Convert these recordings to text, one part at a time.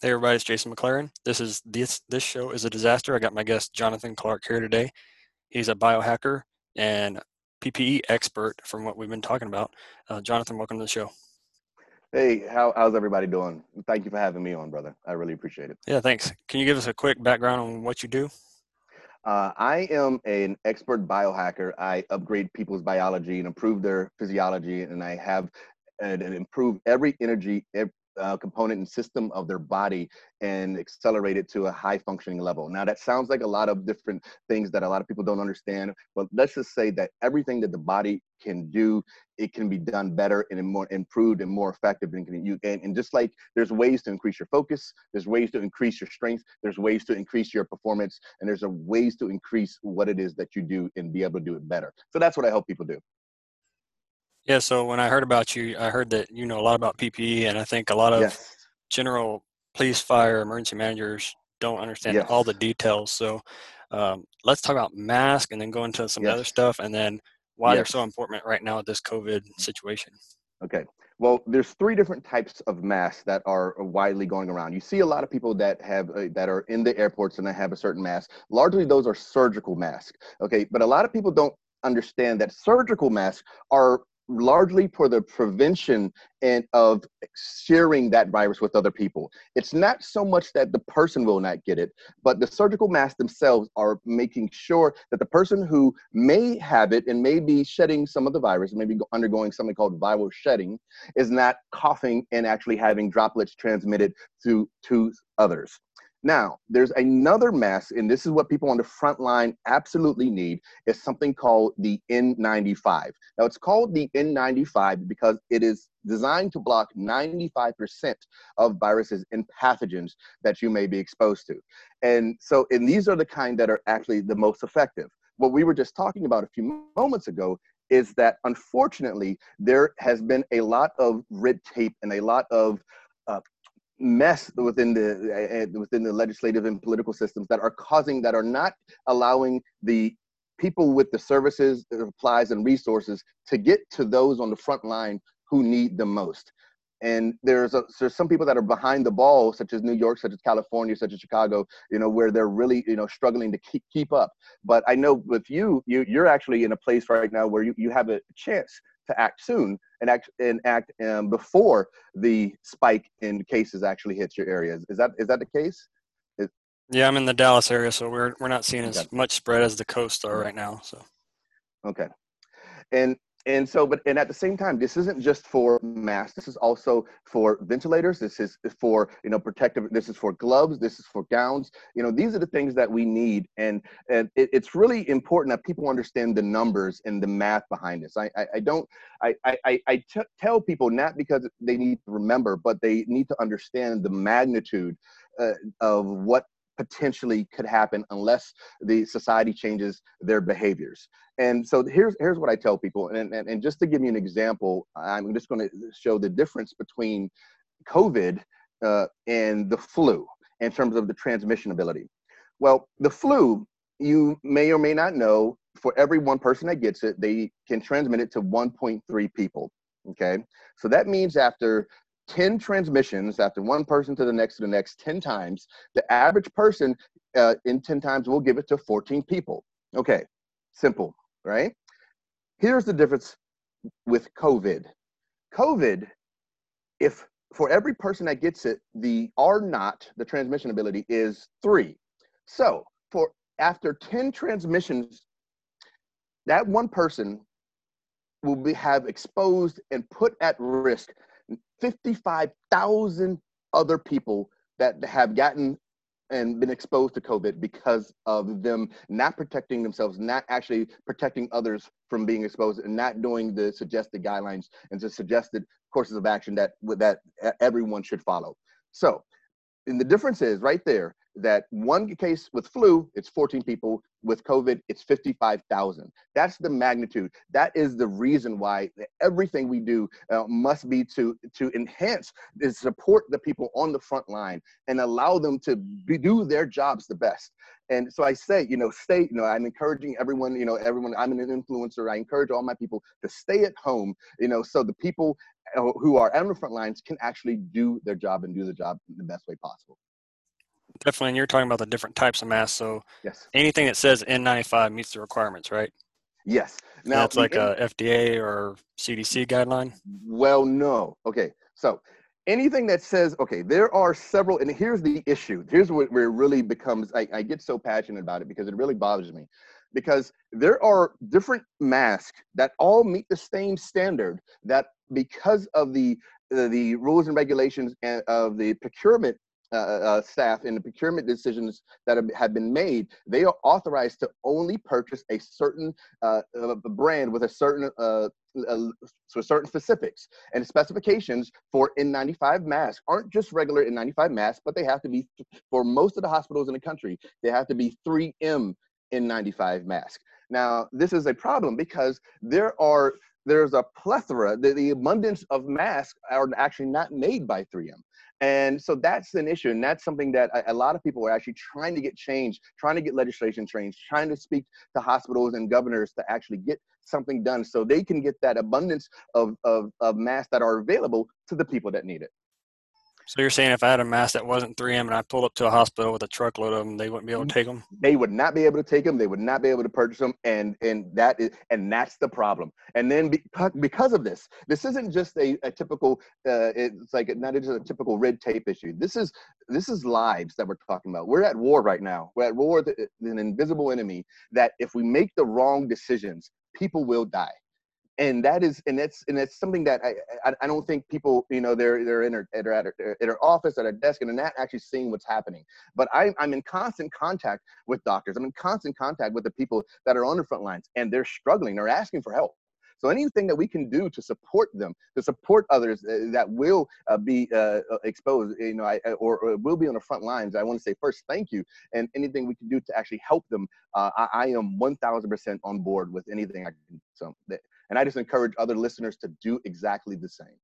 Hey everybody, it's Jason McLaren. This is this this show is a disaster. I got my guest Jonathan Clark here today. He's a biohacker and PPE expert from what we've been talking about. Uh, Jonathan, welcome to the show. Hey, how, how's everybody doing? Thank you for having me on, brother. I really appreciate it. Yeah, thanks. Can you give us a quick background on what you do? Uh, I am an expert biohacker. I upgrade people's biology and improve their physiology, and I have and, and improve every energy, uh, component and system of their body and accelerate it to a high functioning level. Now, that sounds like a lot of different things that a lot of people don't understand, but let's just say that everything that the body can do, it can be done better and more improved and more effective. And, can, you, and, and just like there's ways to increase your focus, there's ways to increase your strength, there's ways to increase your performance, and there's ways to increase what it is that you do and be able to do it better. So that's what I help people do. Yeah, so when I heard about you, I heard that you know a lot about PPE, and I think a lot of yes. general police, fire, emergency managers don't understand yes. all the details. So um, let's talk about mask, and then go into some yes. other stuff, and then why they're so important right now with this COVID situation. Okay. Well, there's three different types of masks that are widely going around. You see a lot of people that have uh, that are in the airports and they have a certain mask. Largely, those are surgical masks. Okay, but a lot of people don't understand that surgical masks are largely for the prevention and of sharing that virus with other people. It's not so much that the person will not get it, but the surgical masks themselves are making sure that the person who may have it and may be shedding some of the virus, maybe undergoing something called viral shedding, is not coughing and actually having droplets transmitted to to others. Now, there's another mask, and this is what people on the front line absolutely need, is something called the N95. Now, it's called the N95 because it is designed to block 95% of viruses and pathogens that you may be exposed to. And so, and these are the kind that are actually the most effective. What we were just talking about a few moments ago is that unfortunately, there has been a lot of red tape and a lot of mess within the uh, within the legislative and political systems that are causing that are not allowing the people with the services supplies and resources to get to those on the front line who need the most. And there's a, there's some people that are behind the ball such as new york such as california such as chicago you know where they're really you know struggling to keep, keep up. But i know with you you you're actually in a place right now where you, you have a chance to act soon and act and act um, before the spike in cases actually hits your area. Is that is that the case? Is, yeah, I'm in the Dallas area, so we're we're not seeing as much spread as the coast are right now. So okay, and and so but and at the same time this isn't just for masks. This is also for ventilators. This is for you know protective this is for gloves. This is for gowns. You know these are the things that we need. And and it, it's really important that people understand the numbers and the math behind this. I i, I don't i i I t- tell people not because they need to remember but they need to understand the magnitude uh, of what potentially could happen unless the society changes their behaviors. And so here's here's what I tell people, and, and, and just to give you an example, I'm just going to show the difference between COVID uh, and the flu in terms of the transmission ability. Well, the flu, you may or may not know, for every one person that gets it, they can transmit it to 1.3 people. Okay, so that means after 10 transmissions after one person to the next to the next 10 times, the average person uh, in 10 times will give it to 14 people. Okay, simple, right? Here's the difference with COVID. COVID, if for every person that gets it, the R naught, the transmission ability, is three. So for after 10 transmissions, that one person will be have exposed and put at risk 55,000 other people that have gotten and been exposed to COVID because of them not protecting themselves, not actually protecting others from being exposed, and not doing the suggested guidelines and the suggested courses of action that that everyone should follow. So, and the difference is right there that one case with flu, it's 14 people. With COVID, it's 55,000. That's the magnitude. That is the reason why everything we do uh, must be to to enhance and support the people on the front line and allow them to be, do their jobs the best. And so I say, you know, stay. You know, I'm encouraging everyone. You know, everyone. I'm an influencer. I encourage all my people to stay at home. You know, so the people who are on the front lines can actually do their job and do the job in the best way possible. Definitely, and you're talking about the different types of masks. So yes, anything that says N95 meets the requirements, right? Yes. Now it's like a FDA or CDC guideline. Well, no. Okay, so anything that says okay, there are several, and here's the issue. Here's where, where it really becomes. I, I get so passionate about it because it really bothers me because there are different masks that all meet the same standard that because of the the, the rules and regulations eh, of the procurement uh, uh, staff in the procurement decisions that have, have, been made, they are authorized to only purchase a certain uh, brand with a certain uh, so certain specifics and specifications for N95 masks aren't just regular N95 masks, but they have to be for most of the hospitals in the country. They have to be 3M N95 mask. Now, this is a problem because there are there's a plethora, the, the abundance of masks are actually not made by 3M. And so that's an issue. And that's something that a, lot of people are actually trying to get changed, trying to get legislation changed, trying to speak to hospitals and governors to actually get something done so they can get that abundance of, of, of masks that are available to the people that need it. So you're saying if I had a mask that wasn't 3M and I pulled up to a hospital with a truckload of them, they wouldn't be able to take them? They would not be able to take them. They would not be able to purchase them, and and that is and that's the problem. And then because of this, this isn't just a, a typical. Uh, it's like not just a typical red tape issue. This is this is lives that we're talking about. We're at war right now. We're at war with an invisible enemy. That if we make the wrong decisions, people will die and that is and that's and that's something that I, I, I don't think people you know they're they're in they're at, their, at office at a desk and they're not actually seeing what's happening but I, i'm in constant contact with doctors i'm in constant contact with the people that are on the front lines and they're struggling they're asking for help so anything that we can do to support them, to support others uh, that will uh, be uh, uh exposed, you know, I, or, or, will be on the front lines, I want to say first, thank you. And anything we can do to actually help them, uh, I, I, am 1,000% on board with anything I can. So and I just encourage other listeners to do exactly the same.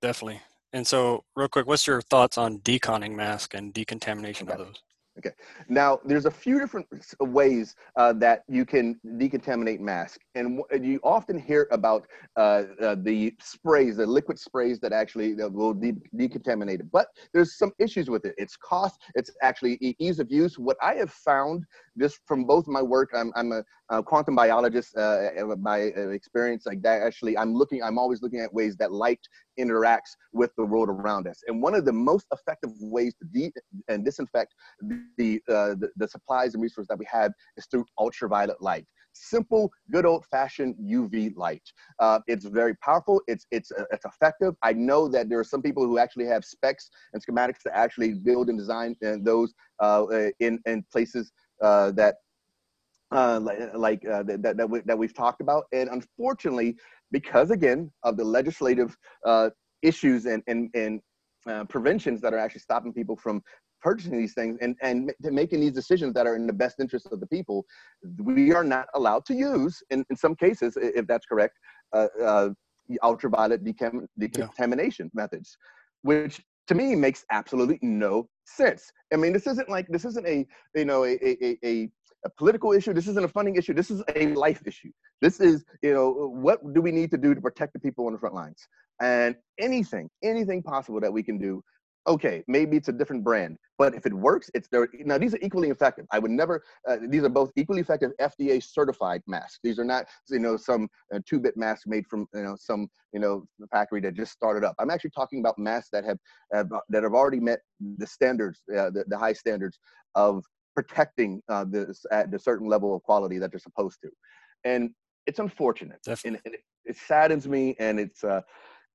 Definitely. And so, real quick, what's your thoughts on deconning mask and decontamination okay. of those? Okay. Now, there's a few different ways uh, that you can decontaminate masks, and you often hear about uh, uh, the sprays, the liquid sprays that actually will de- decontaminate it. But there's some issues with it. It's cost. It's actually ease of use. What I have found, just from both my work, I'm, I'm a, a quantum biologist uh, by uh, experience like that. Actually, I'm looking. I'm always looking at ways that light interacts with the world around us. And one of the most effective ways to de- and disinfect the, uh, the, the supplies and resources that we have is through ultraviolet light. Simple, good old-fashioned UV light. Uh, it's very powerful. It's it's uh, it's effective. I know that there are some people who actually have specs and schematics to actually build and design and those uh, in in places uh, that uh, like, like uh, that that, we, that we've talked about. And unfortunately, because again of the legislative uh, issues and and and uh, preventions that are actually stopping people from purchasing these things and and making these decisions that are in the best interest of the people, we are not allowed to use in, in some cases, if that's correct, uh, uh, ultraviolet decam- decontamination yeah. methods, which to me makes absolutely no sense. I mean, this isn't like this isn't a you know a a, a a political issue. This isn't a funding issue. This is a life issue. This is, you know, what do we need to do to protect the people on the front lines? And anything, anything possible that we can do. Okay, maybe it's a different brand, but if it works, it's there. Now these are equally effective. I would never. Uh, these are both equally effective FDA certified masks. These are not, you know, some uh, two-bit mask made from, you know, some, you know, factory that just started up. I'm actually talking about masks that have, have that have already met the standards, uh, the, the high standards of protecting uh, this at a certain level of quality that they're supposed to. And it's unfortunate, and, and it, it, saddens me, and it's uh,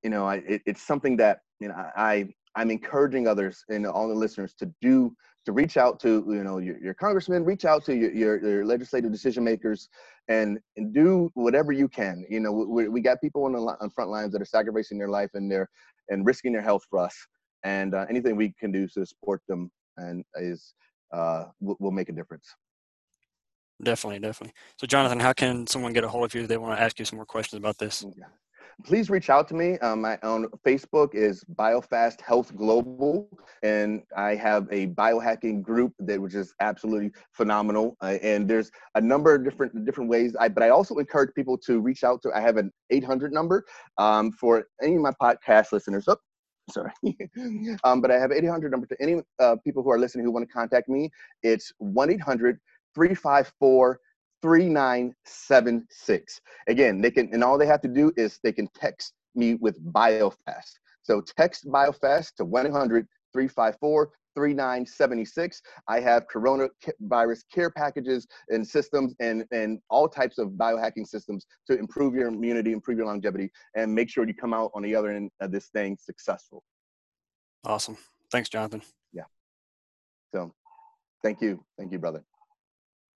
you know, I, it, it's something that you know I I'm encouraging others and all the listeners to do to reach out to you know your, your congressman, reach out to your, your, your legislative decision makers, and and do whatever you can. You know, we, we got people on the on front lines that are sacrificing their life and their and risking their health for us, and uh, anything we can do to support them and is uh, will, will make a difference. Definitely, definitely. So, Jonathan, how can someone get a hold of you if they want to ask you some more questions about this? please reach out to me. Um, my on Facebook is BioFast Health Global, and I have a biohacking group that which is absolutely phenomenal. Uh, and there's a number of different different ways. I, but I also encourage people to reach out to. I have an 800 number um, for any of my podcast listeners. Oh, sorry. um, but I have 800 number to any uh, people who are listening who want to contact me. It's 1 800 354 3976. Again, they can, and all they have to do is they can text me with BioFast. So text BioFast to 1 800 354 3976. I have coronavirus care packages and systems and, and all types of biohacking systems to improve your immunity, improve your longevity, and make sure you come out on the other end of this thing successful. Awesome. Thanks, Jonathan. Yeah. So thank you. Thank you, brother.